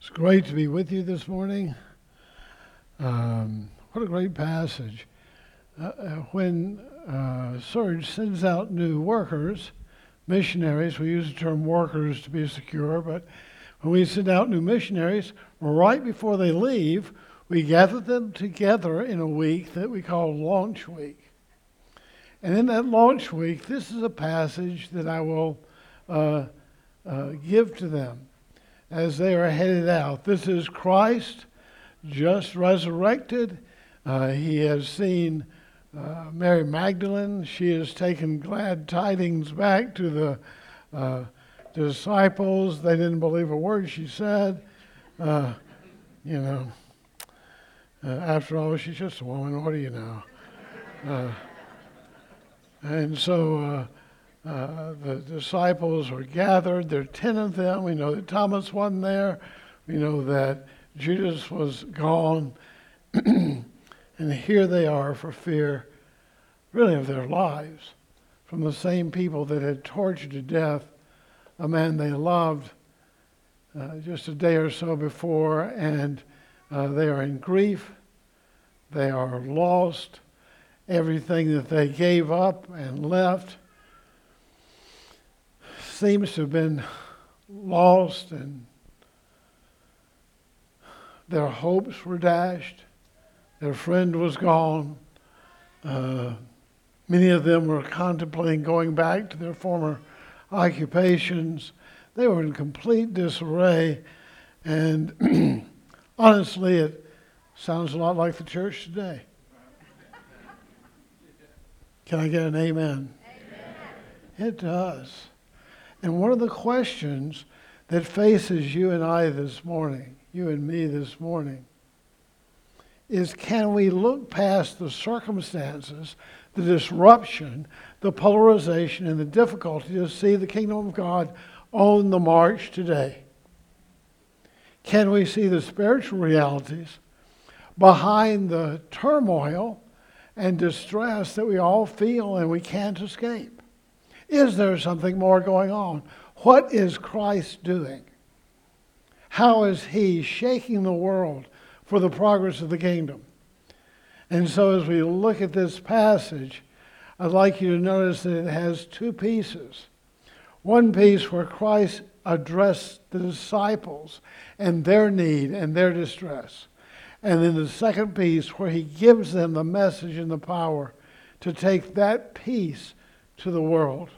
It's great to be with you this morning. Um, what a great passage. Uh, uh, when uh, Serge sends out new workers, missionaries, we use the term workers to be secure, but when we send out new missionaries, right before they leave, we gather them together in a week that we call Launch Week. And in that Launch Week, this is a passage that I will uh, uh, give to them as they are headed out. This is Christ just resurrected. Uh, he has seen uh, Mary Magdalene. She has taken glad tidings back to the uh, disciples. They didn't believe a word she said. Uh, you know, uh, after all, she's just a woman. What do you know? Uh, and so uh, the disciples were gathered. There are ten of them. We know that Thomas wasn't there. We know that Judas was gone. and here they are for fear, really, of their lives from the same people that had tortured to death a man they loved uh, just a day or so before. And uh, they are in grief. They are lost. Everything that they gave up and left seems to have been lost and their hopes were dashed. Their friend was gone. Uh, many of them were contemplating going back to their former occupations. They were in complete disarray. And honestly, it sounds a lot like the church today. Can I get an amen? amen? It does. And one of the questions that faces you and I this morning, you and me this morning, is can we look past the circumstances, the disruption, the polarization, and the difficulty to see the kingdom of God on the march today? Can we see the spiritual realities behind the turmoil and distress that we all feel and we can't escape? Is there something more going on? What is Christ doing? How is he shaking the world for the progress of the kingdom? And so, as we look at this passage, I'd like you to notice that it has two pieces. One piece where Christ addressed the disciples and their need and their distress. And then the second piece where he gives them the message and the power to take that peace to the world.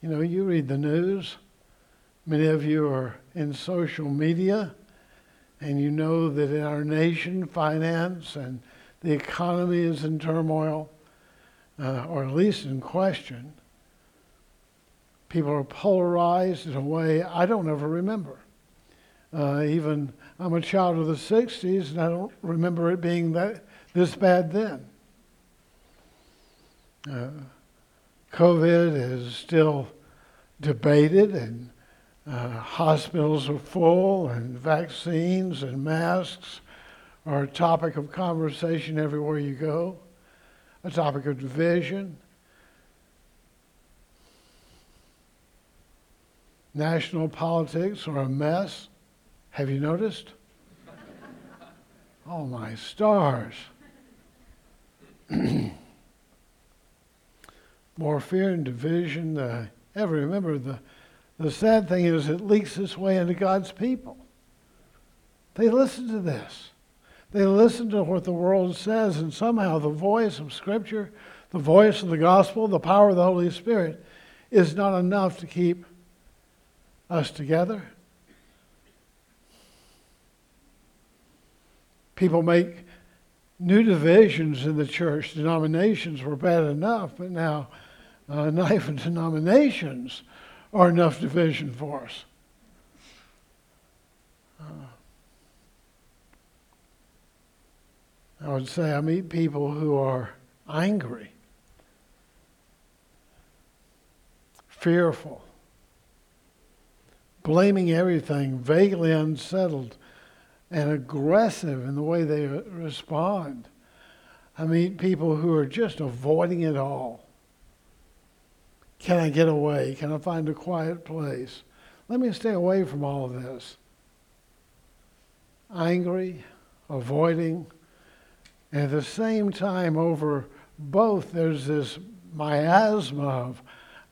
You know, you read the news. Many of you are in social media, and you know that in our nation, finance and the economy is in turmoil, uh, or at least in question. People are polarized in a way I don't ever remember. Uh, even I'm a child of the 60s, and I don't remember it being that this bad then. Uh, COVID is still debated, and uh, hospitals are full, and vaccines and masks are a topic of conversation everywhere you go, a topic of division. National politics are a mess. Have you noticed? oh, my stars. more fear and division uh, ever. Remember, the, the sad thing is it leaks its way into God's people. They listen to this. They listen to what the world says, and somehow the voice of Scripture, the voice of the gospel, the power of the Holy Spirit is not enough to keep us together. People make new divisions in the church. Denominations were bad enough, but now uh, knife and denominations are enough division for us. Uh, I would say I meet people who are angry, fearful, blaming everything, vaguely unsettled, and aggressive in the way they respond. I meet people who are just avoiding it all Can I get away? Can I find a quiet place? Let me stay away from all of this. Angry, avoiding, and at the same time, over both, there's this miasma of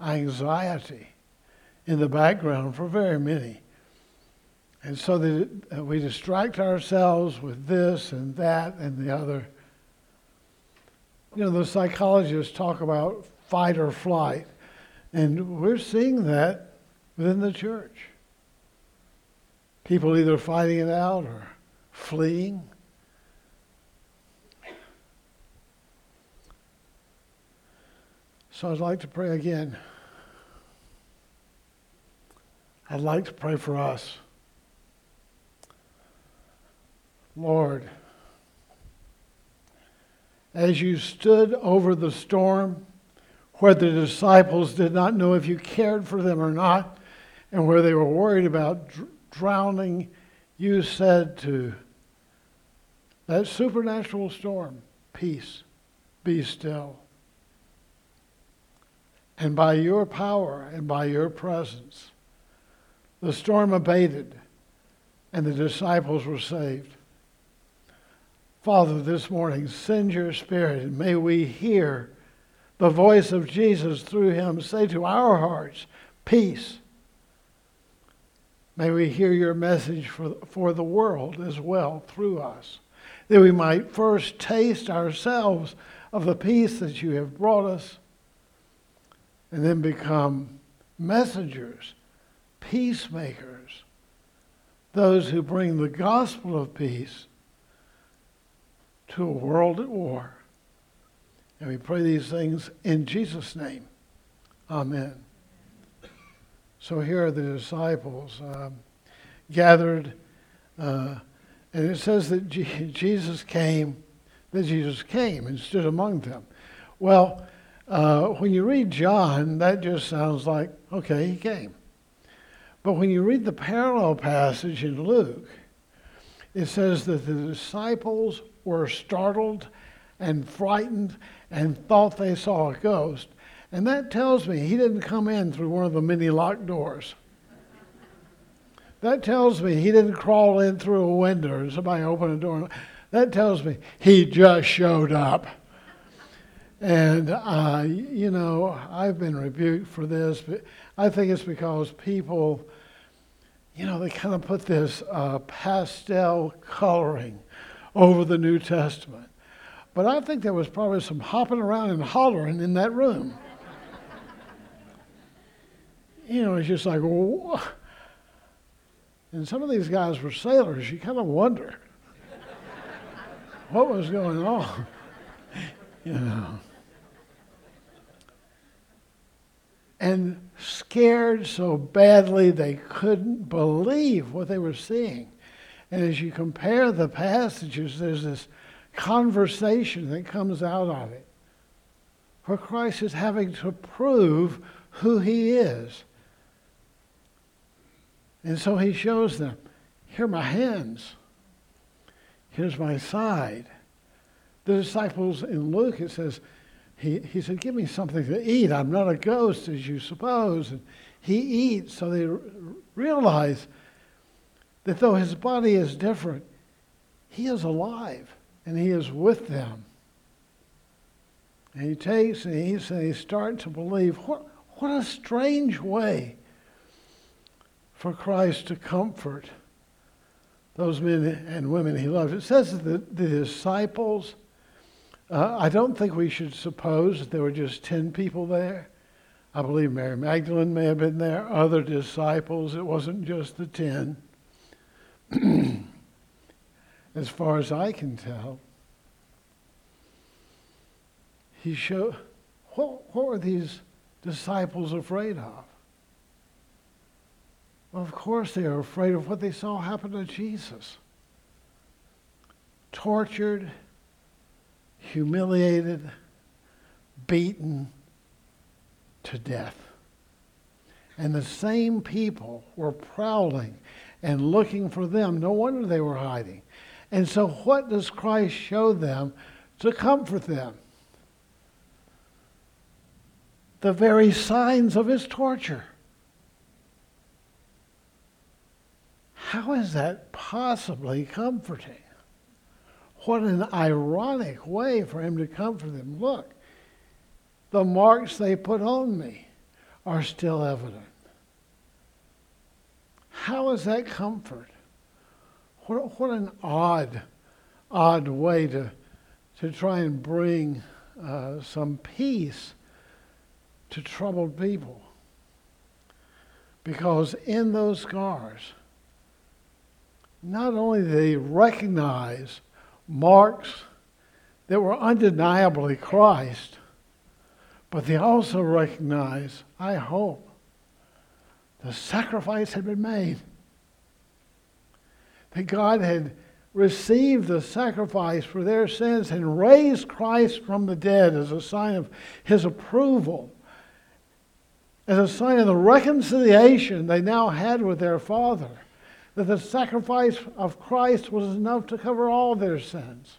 anxiety in the background for very many. And so that we distract ourselves with this and that and the other. You know, the psychologists talk about fight or flight, and we're seeing that within the church. People either fighting it out or fleeing. So I'd like to pray again. I'd like to pray for us. Lord, as you stood over the storm, where the disciples did not know if you cared for them or not, and where they were worried about dr- drowning, you said to that supernatural storm, Peace, be still. And by your power and by your presence, the storm abated and the disciples were saved. Father, this morning, send your Spirit, and may we hear the voice of Jesus through him say to our hearts, Peace. May we hear your message for, for the world as well through us, that we might first taste ourselves of the peace that you have brought us, and then become messengers, peacemakers, those who bring the gospel of peace to a world at war. And we pray these things in Jesus' name. Amen. So here are the disciples um, gathered, uh, and it says that Jesus came, that Jesus came and stood among them. Well, uh, when you read John, that just sounds like, okay, he came. But when you read the parallel passage in Luke, it says that the disciples were startled and frightened and thought they saw a ghost. And that tells me he didn't come in through one of the many locked doors. That tells me he didn't crawl in through a window somebody opened a door. That tells me he just showed up. And, uh, you know, I've been rebuked for this, but I think it's because people, you know, they kind of put this uh, pastel coloring over the New Testament. But I think there was probably some hopping around and hollering in that room. you know, it's just like, Whoa. and some of these guys were sailors. You kind of wonder what was going on. you know. And scared so badly they couldn't believe what they were seeing. And as you compare the passages, there's this conversation that comes out of it where Christ is having to prove who he is. And so he shows them here are my hands, here's my side. The disciples in Luke, it says, he, he said, Give me something to eat. I'm not a ghost as you suppose. And he eats, so they r- realize that though his body is different, he is alive and he is with them. And he takes and he and they start to believe. What, what a strange way for Christ to comfort those men and women he loved. It says that the, disciples, uh, I don't think we should suppose that there were just 10 people there. I believe Mary Magdalene may have been there, other disciples. It wasn't just the 10. as far as I can tell. He showed what, what were these disciples afraid of? Well, of course they are afraid of what they saw happen to Jesus. Tortured, humiliated, beaten to death. And the same people were prowling and looking for them. No wonder they were hiding. And so, what does Christ show them to comfort them? the very signs of his torture. How is that possibly comforting? What an ironic way for him to comfort them. Look, the marks they put on me are still evident. How is that comfort? What, what an odd, odd way to, to try and bring uh, some peace to troubled people. Because in those scars, not only do they recognize marks that were undeniably Christ, but they also recognize, I hope, the sacrifice had been made. That God had received the sacrifice for their sins and raised Christ from the dead as a sign of his approval, as a sign of the reconciliation they now had with their Father that the sacrifice of Christ was enough to cover all their sins,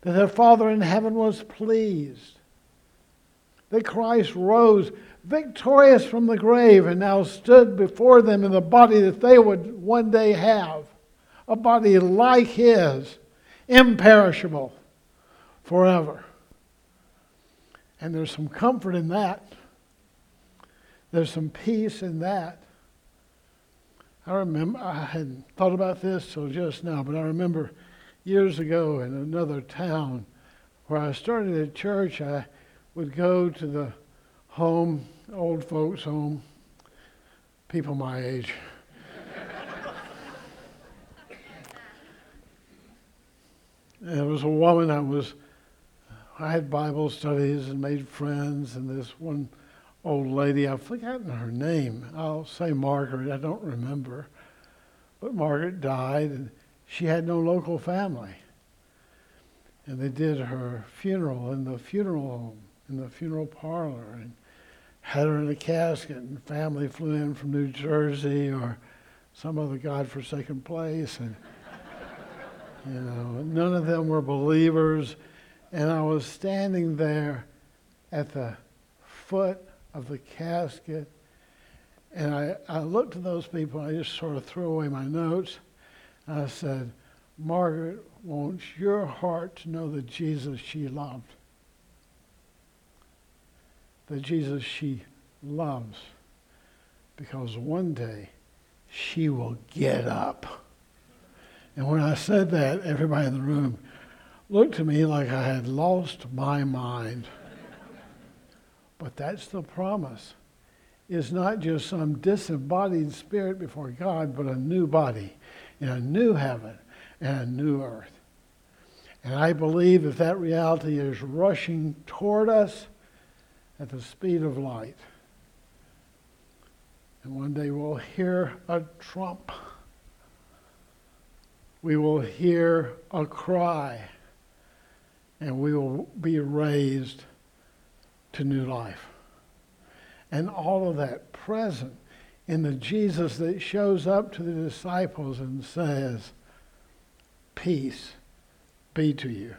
that their Father in heaven was pleased, that Christ rose victorious from the grave and now stood before them in the body that they would one day have, a body like his, imperishable forever. And there's some comfort in that. There's some peace in that. I remember, I hadn't thought about this till just now, but I remember years ago in another town where I started a church, I would go to the home, old folks' home, people my age. there was a woman I was, I had Bible studies and made friends, and this one old lady. I've forgotten her name. I'll say Margaret. I don't remember. But Margaret died, and she had no local family. And they did her funeral in the funeral home, in the funeral parlor, and had her in a casket. And family flew in from New Jersey or some other godforsaken place, and you know, none of them were believers. And I was standing there at the foot of the casket. And I, I looked at those people, and I just sort of threw away my notes. I said, Margaret wants your heart to know the Jesus she loved. The Jesus she loves. Because one day she will get up. And when I said that, everybody in the room looked to me like I had lost my mind. But that's the promise. It's not just some disembodied spirit before God, but a new body in a new heaven and a new earth. And I believe that that reality is rushing toward us at the speed of light. And one day we'll hear a trump. We will hear a cry. And we will be raised to new life. And all of that present in the Jesus that shows up to the disciples and says, Peace be to you.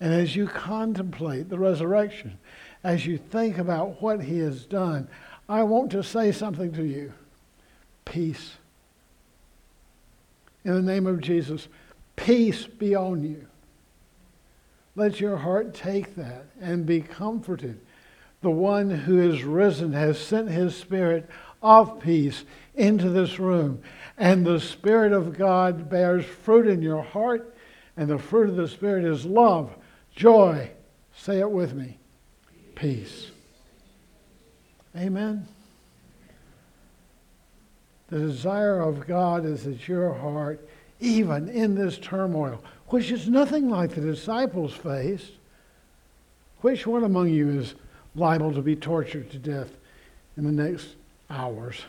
And as you contemplate the resurrection, as you think about what he has done, I want to say something to you. Peace. In the name of Jesus, peace be on you. Let your heart take that and be comforted. The one who is risen has sent his spirit of peace into this room. And the Spirit of God bears fruit in your heart. And the fruit of the Spirit is love, joy. Say it with me peace. Amen. The desire of God is that your heart, even in this turmoil, which is nothing like the disciples faced. Which one among you is liable to be tortured to death in the next hours?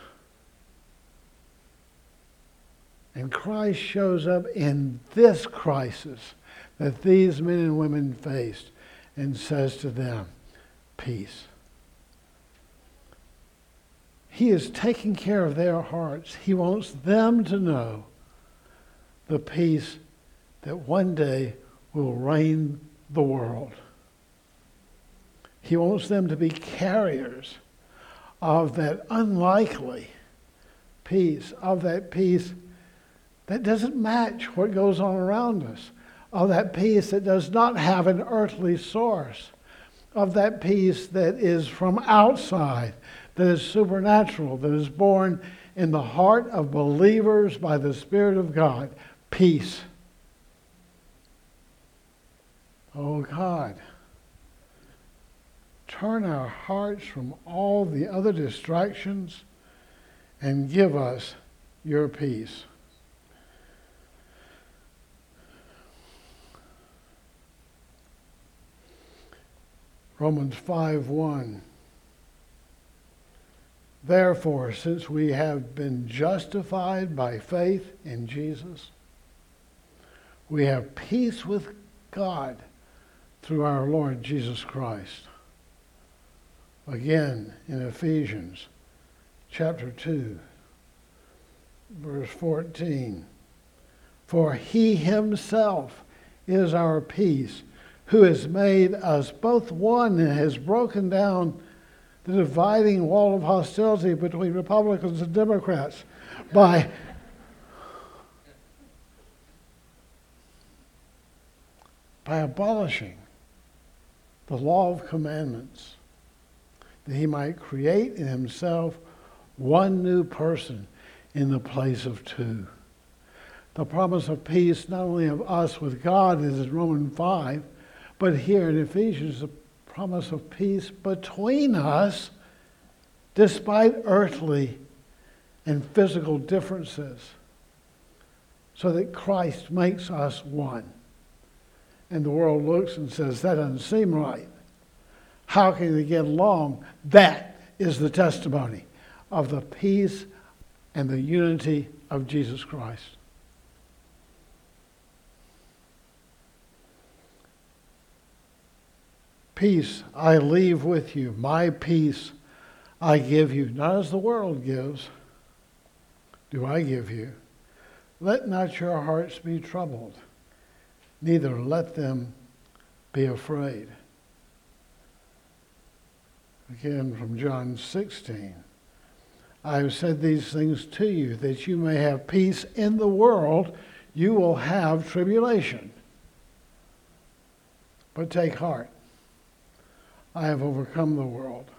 And Christ shows up in this crisis that these men and women faced and says to them, Peace. He is taking care of their hearts. He wants them to know the peace that one day will reign the world. He wants them to be carriers of that unlikely peace, of that peace that doesn't match what goes on around us, of that peace that does not have an earthly source, of that peace that is from outside, that is supernatural, that is born in the heart of believers by the Spirit of God. Peace. Oh God, turn our hearts from all the other distractions and give us your peace. Romans 5 1. Therefore, since we have been justified by faith in Jesus, we have peace with God through our Lord Jesus Christ. Again, in Ephesians chapter 2, verse 14. For he himself is our peace, who has made us both one and has broken down the dividing wall of hostility between Republicans and Democrats by by abolishing the law of commandments, that he might create in himself one new person in the place of two. The promise of peace, not only of us with God, is in Romans 5, but here in Ephesians, the promise of peace between us, despite earthly and physical differences, so that Christ makes us one. And the world looks and says, that doesn't seem right. How can they get along? That is the testimony of the peace and the unity of Jesus Christ. Peace I leave with you, my peace I give you, not as the world gives, do I give you. Let not your hearts be troubled, neither let them be afraid. Again from John 16. I have said these things to you that you may have peace in the world. You will have tribulation. But take heart. I have overcome the world.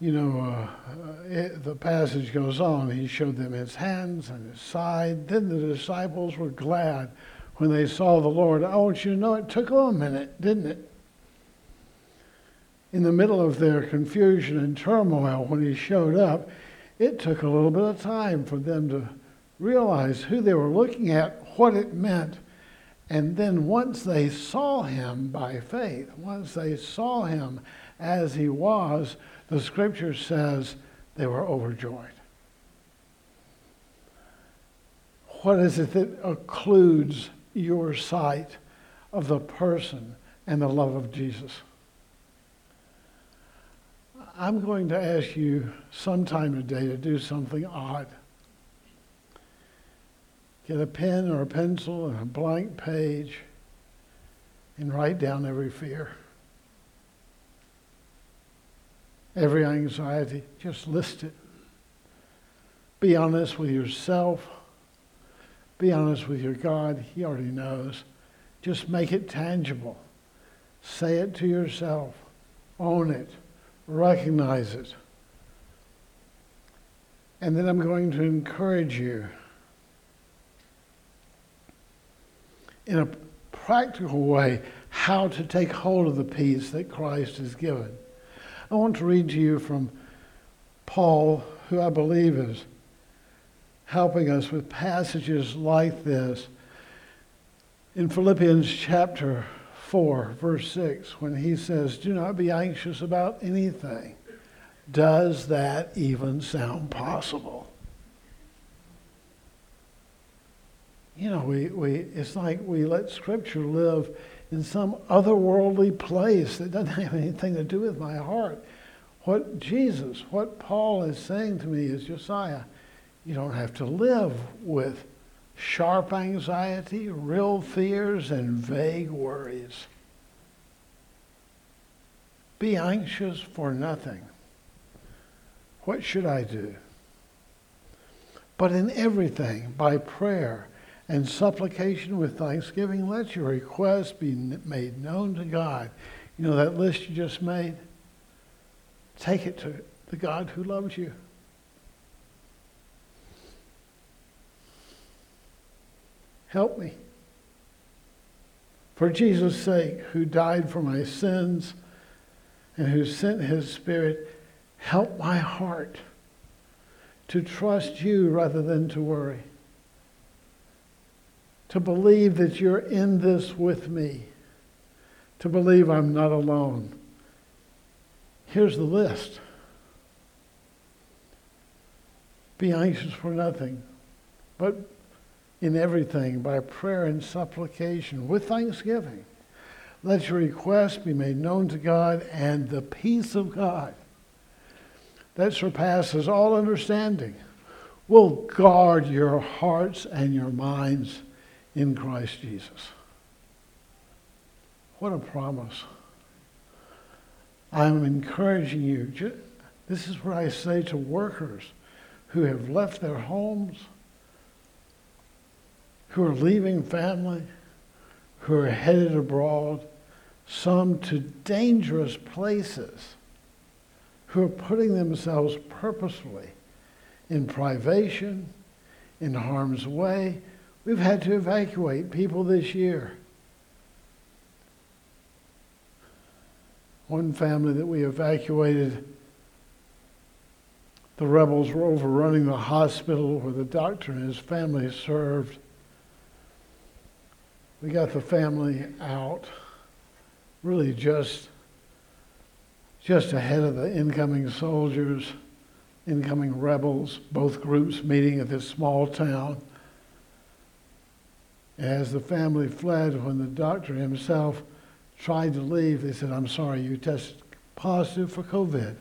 You know, uh, it, the passage goes on. He showed them his hands and his side. Then the disciples were glad when they saw the Lord. I want you to know it took them a minute, didn't it? in the middle of their confusion and turmoil when he showed up, it took a little bit of time for them to realize who they were looking at, what it meant. And then once they saw him by faith, once they saw him as he was, the scripture says they were overjoyed. What is it that occludes your sight of the person and the love of Jesus? I'm going to ask you sometime today to do something odd. Get a pen or a pencil and a blank page and write down every fear, every anxiety. Just list it. Be honest with yourself. Be honest with your God. He already knows. Just make it tangible. Say it to yourself. Own it recognize it. And then I'm going to encourage you in a practical way how to take hold of the peace that Christ has given. I want to read to you from Paul, who I believe is helping us with passages like this in Philippians chapter 4, verse 6, when he says, Do not be anxious about anything. Does that even sound possible? You know, we, we, it's like we let Scripture live in some otherworldly place that doesn't have anything to do with my heart. What Jesus, what Paul is saying to me is, Josiah, you don't have to live with sharp anxiety, real fears, and vague worries. Be anxious for nothing. What should I do? But in everything, by prayer and supplication with thanksgiving, let your requests be made known to God. You know that list you just made? Take it to the God who loves you. Help me. For Jesus' sake, who died for my sins and who sent his Spirit, help my heart to trust you rather than to worry. To believe that you're in this with me. To believe I'm not alone. Here's the list Be anxious for nothing, but in everything by prayer and supplication with thanksgiving. Let your requests be made known to God, and the peace of God that surpasses all understanding will guard your hearts and your minds in Christ Jesus. What a promise. I'm encouraging you. This is what I say to workers who have left their homes who are leaving family, who are headed abroad, some to dangerous places, who are putting themselves purposefully in privation, in harm's way. We've had to evacuate people this year. One family that we evacuated, the rebels were overrunning the hospital where the doctor and his family served. We got the family out really just just ahead of the incoming soldiers, incoming rebels, both groups meeting at this small town. As the family fled, when the doctor himself tried to leave, they said, I'm sorry, you tested positive for COVID.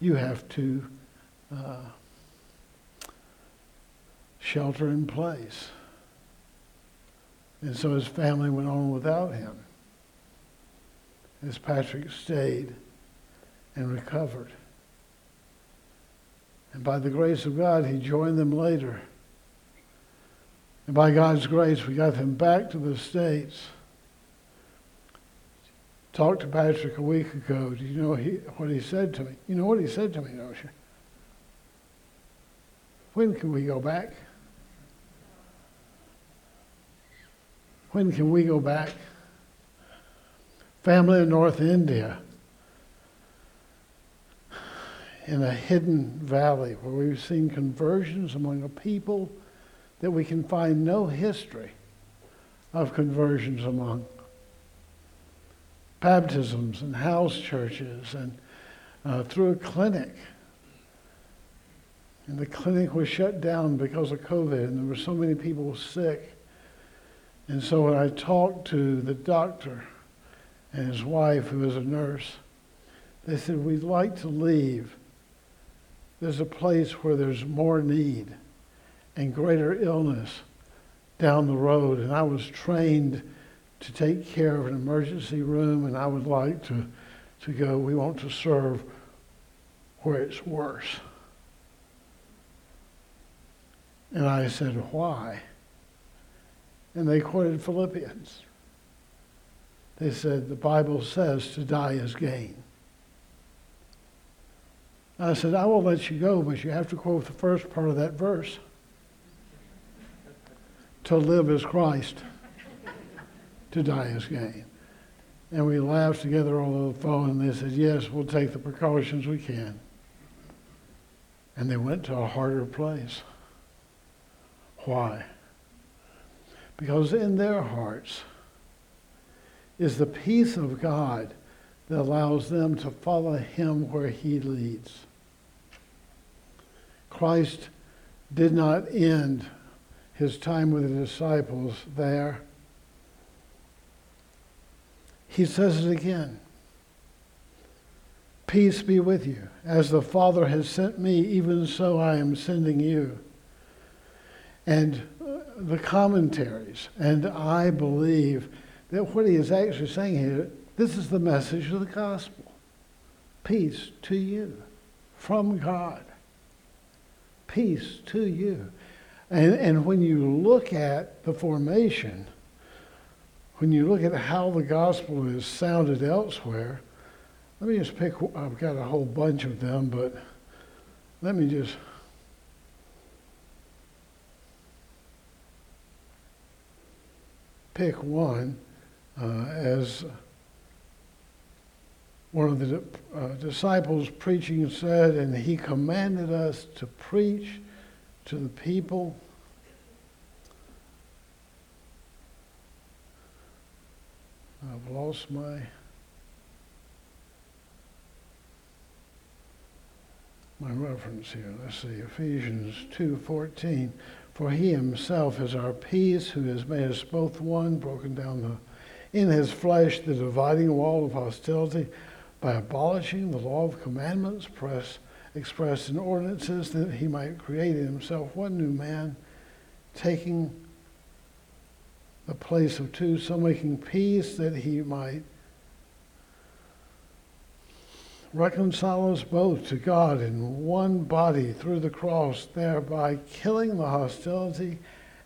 You have to uh, shelter in place. And so his family went on without him as Patrick stayed and recovered. And by the grace of God, he joined them later. And by God's grace, we got them back to the States. Talked to Patrick a week ago. Do you know he, what he said to me? You know what he said to me, don't you? When can we go back? When can we go back? Family in North India, in a hidden valley where we've seen conversions among a people that we can find no history of conversions among. Baptisms and house churches and uh, through a clinic. And the clinic was shut down because of COVID, and there were so many people sick. And so when I talked to the doctor and his wife, who was a nurse, they said, We'd like to leave. There's a place where there's more need and greater illness down the road. And I was trained to take care of an emergency room, and I would like to, to go. We want to serve where it's worse. And I said, Why? And they quoted Philippians. They said, the Bible says to die is gain. I said, I will let you go, but you have to quote the first part of that verse. To live is Christ, to die is gain. And we laughed together over the phone, and they said, Yes, we'll take the precautions we can. And they went to a harder place. Why? Because in their hearts is the peace of God that allows them to follow him where he leads. Christ did not end his time with the disciples there. He says it again. Peace be with you. As the Father has sent me, even so I am sending you. And uh, the commentaries, and I believe that what he is actually saying here, this is the message of the gospel. Peace to you from God. Peace to you. And, and when you look at the formation, when you look at how the gospel is sounded elsewhere, let me just pick, I've got a whole bunch of them, but let me just. Pick one uh, as one of the uh, disciples preaching said, and he commanded us to preach to the people. I've lost my my reference here. Let's see, Ephesians 2:14. For he himself is our peace, who has made us both one, broken down the, in his flesh the dividing wall of hostility by abolishing the law of commandments press, expressed in ordinances, that he might create in himself one new man, taking the place of two, so making peace that he might reconcile us both to God in one body through the cross, thereby killing the hostility.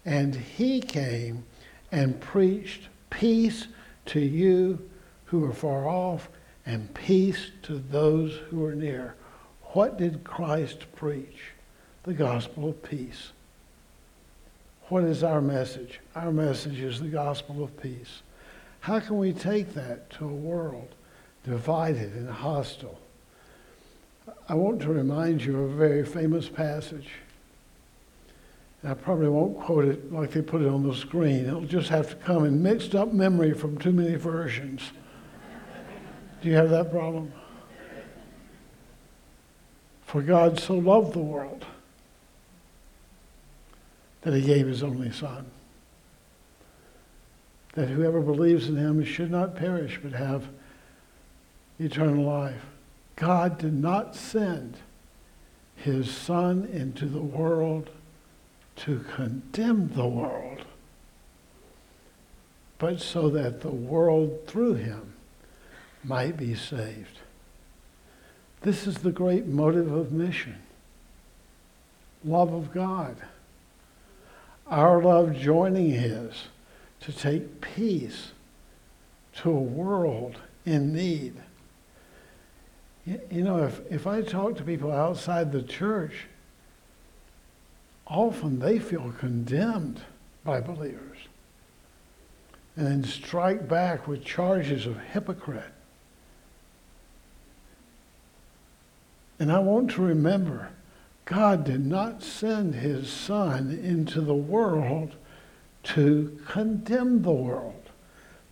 And he came and preached peace to you who are far off and peace to those who are near. What did Christ preach? The gospel of peace. What is our message? Our message is the gospel of peace. How can we take that to a world divided and hostile? I want to remind you of a very famous passage. I probably won't quote it like they put it on the screen. It'll just have to come in mixed up memory from too many versions. Do you have that problem? For God so loved the world that he gave his only Son, that whoever believes in him should not perish but have eternal life. God did not send his Son into the world to condemn the world, but so that the world through him might be saved. This is the great motive of mission love of God. Our love joining His to take peace to a world in need. You know, if, if I talk to people outside the church, often they feel condemned by believers and then strike back with charges of hypocrite And I want to remember God did not send his Son into the world to condemn the world.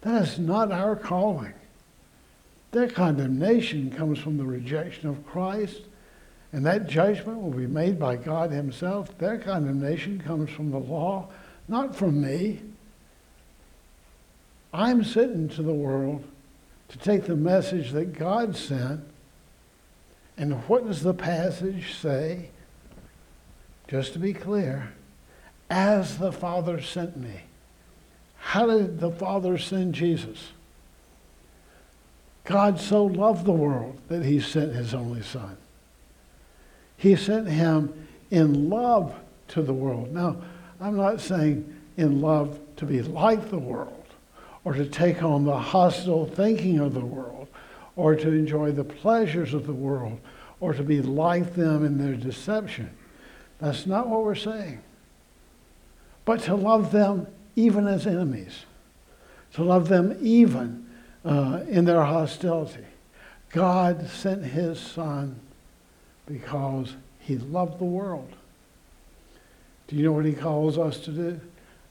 That is not our calling. Their condemnation comes from the rejection of Christ, and that judgment will be made by God Himself. Their condemnation comes from the law, not from me. I'm sent into the world to take the message that God sent and what does the passage say? Just to be clear, as the Father sent me. How did the Father send Jesus? God so loved the world that he sent his only Son. He sent him in love to the world. Now, I'm not saying in love to be like the world or to take on the hostile thinking of the world or to enjoy the pleasures of the world or to be like them in their deception. That's not what we're saying. But to love them even as enemies, to love them even uh, in their hostility. God sent his Son because he loved the world. Do you know what he calls us to do?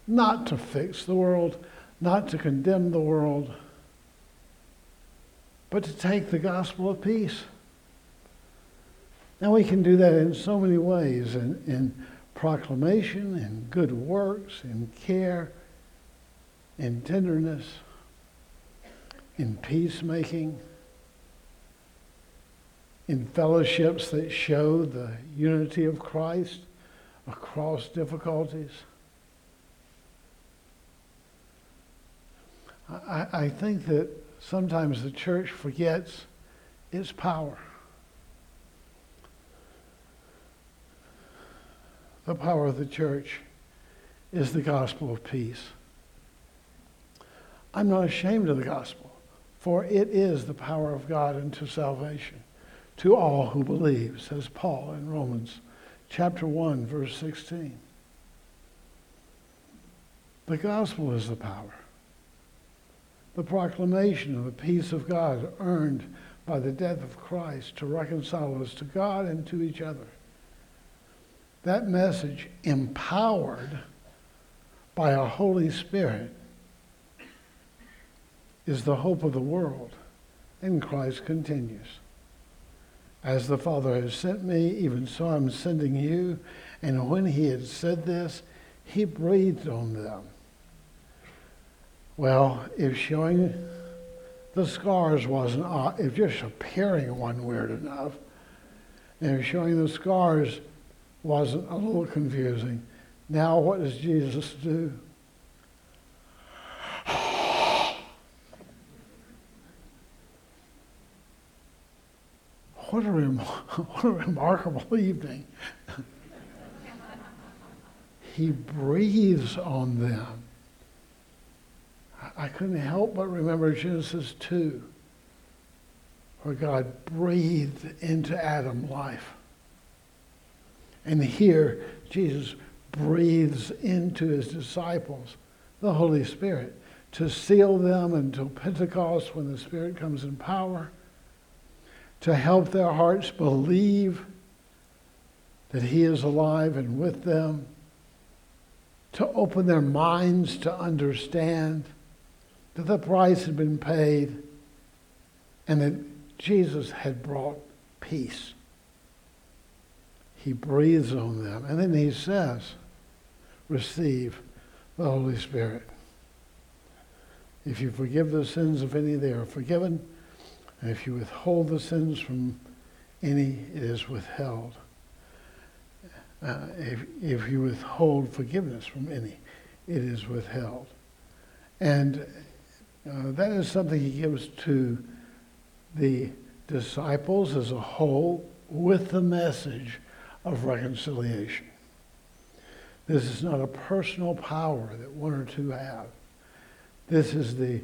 Not to fix the world, not to condemn the world, but to take the gospel of peace. Now we can do that in so many ways in, in proclamation, in good works, in care, in tenderness, in peacemaking, in fellowships that show the unity of Christ across difficulties. I, I think that sometimes the church forgets its power. The power of the church is the gospel of peace. I'm not ashamed of the gospel, for it is the power of God unto salvation to all who believe, says Paul in Romans chapter 1, verse 16. The gospel is the power. The proclamation of the peace of God earned by the death of Christ to reconcile us to God and to each other. That message, empowered by a Holy Spirit, is the hope of the world. And Christ continues. As the Father has sent me, even so I'm sending you. And when he had said this, he breathed on them. Well, if showing the scars wasn't, uh, if just appearing one weird enough, and if showing the scars wasn't a little confusing, now what does Jesus do? What a, rem- what a remarkable evening. he breathes on them. I couldn't help but remember Genesis 2, where God breathed into Adam life. And here, Jesus breathes into his disciples the Holy Spirit to seal them until Pentecost when the Spirit comes in power, to help their hearts believe that he is alive and with them, to open their minds to understand that the price had been paid and that Jesus had brought peace. He breathes on them. And then he says, receive the Holy Spirit. If you forgive the sins of any, they are forgiven. And if you withhold the sins from any, it is withheld. Uh, if, if you withhold forgiveness from any, it is withheld. And uh, that is something he gives to the disciples as a whole with the message of reconciliation. This is not a personal power that one or two have. This is the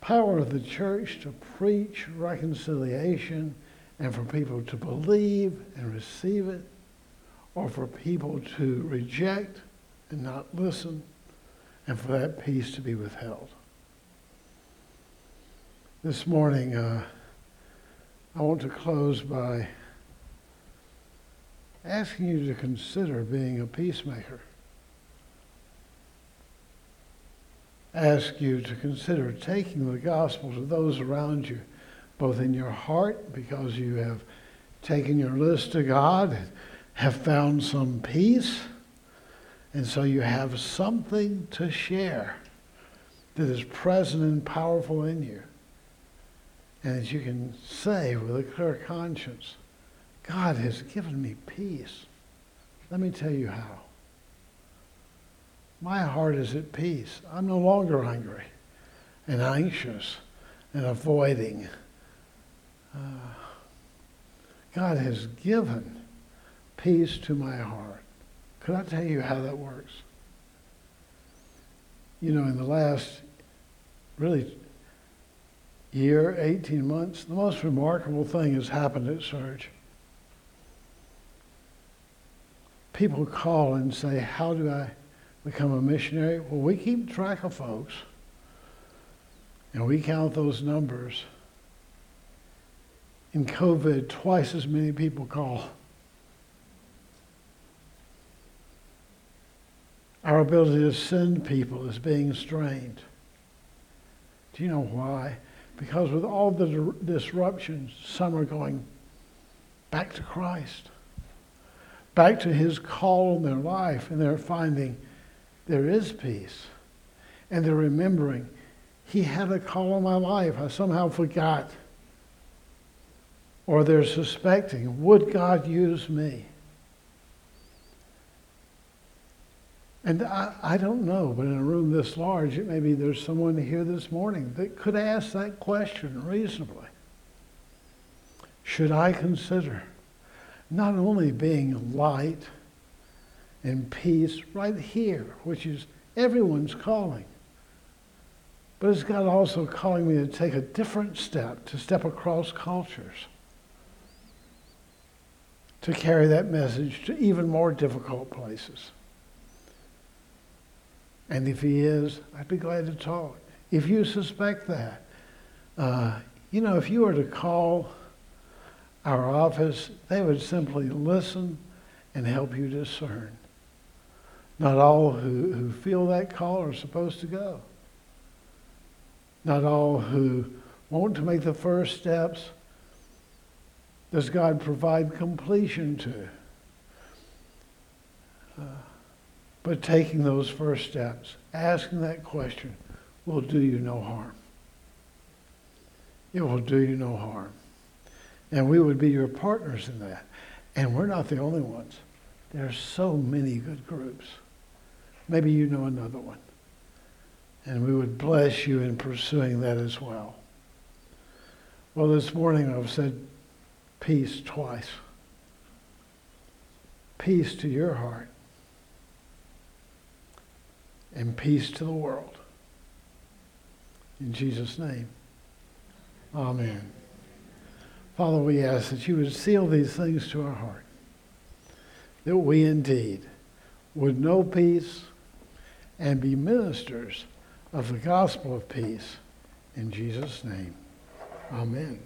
power of the church to preach reconciliation and for people to believe and receive it, or for people to reject and not listen, and for that peace to be withheld. This morning, uh, I want to close by asking you to consider being a peacemaker. Ask you to consider taking the gospel to those around you, both in your heart, because you have taken your list to God, have found some peace, and so you have something to share that is present and powerful in you and that you can say with a clear conscience, God has given me peace. Let me tell you how. My heart is at peace. I'm no longer hungry and anxious and avoiding. Uh, God has given peace to my heart. Could I tell you how that works? You know, in the last really year, 18 months, the most remarkable thing has happened at Serge. People call and say, How do I become a missionary? Well, we keep track of folks and we count those numbers. In COVID, twice as many people call. Our ability to send people is being strained. Do you know why? Because with all the disruptions, some are going back to Christ, back to his call in their life, and they're finding there is peace. And they're remembering, he had a call on my life. I somehow forgot. Or they're suspecting, would God use me? And I, I don't know, but in a room this large, it maybe there's someone here this morning that could ask that question reasonably. should I consider not only being light and peace right here, which is everyone's calling, but is God also calling me to take a different step, to step across cultures, to carry that message to even more difficult places? And if He is, I'd be glad to talk. If you suspect that, uh, you know, if you were to call our office, they would simply listen and help you discern. Not all who, who feel that call are supposed to go. Not all who want to make the first steps does God provide completion to. Uh, but taking those first steps, asking that question, will do you no harm. It will do you no harm. And we would be your partners in that. And we're not the only ones. There are so many good groups. Maybe you know another one. And we would bless you in pursuing that as well. Well, this morning I've said peace twice. Peace to your heart and peace to the world. In Jesus' name, amen. Father, we ask that you would seal these things to our heart, that we indeed would know peace and be ministers of the gospel of peace. In Jesus' name, amen.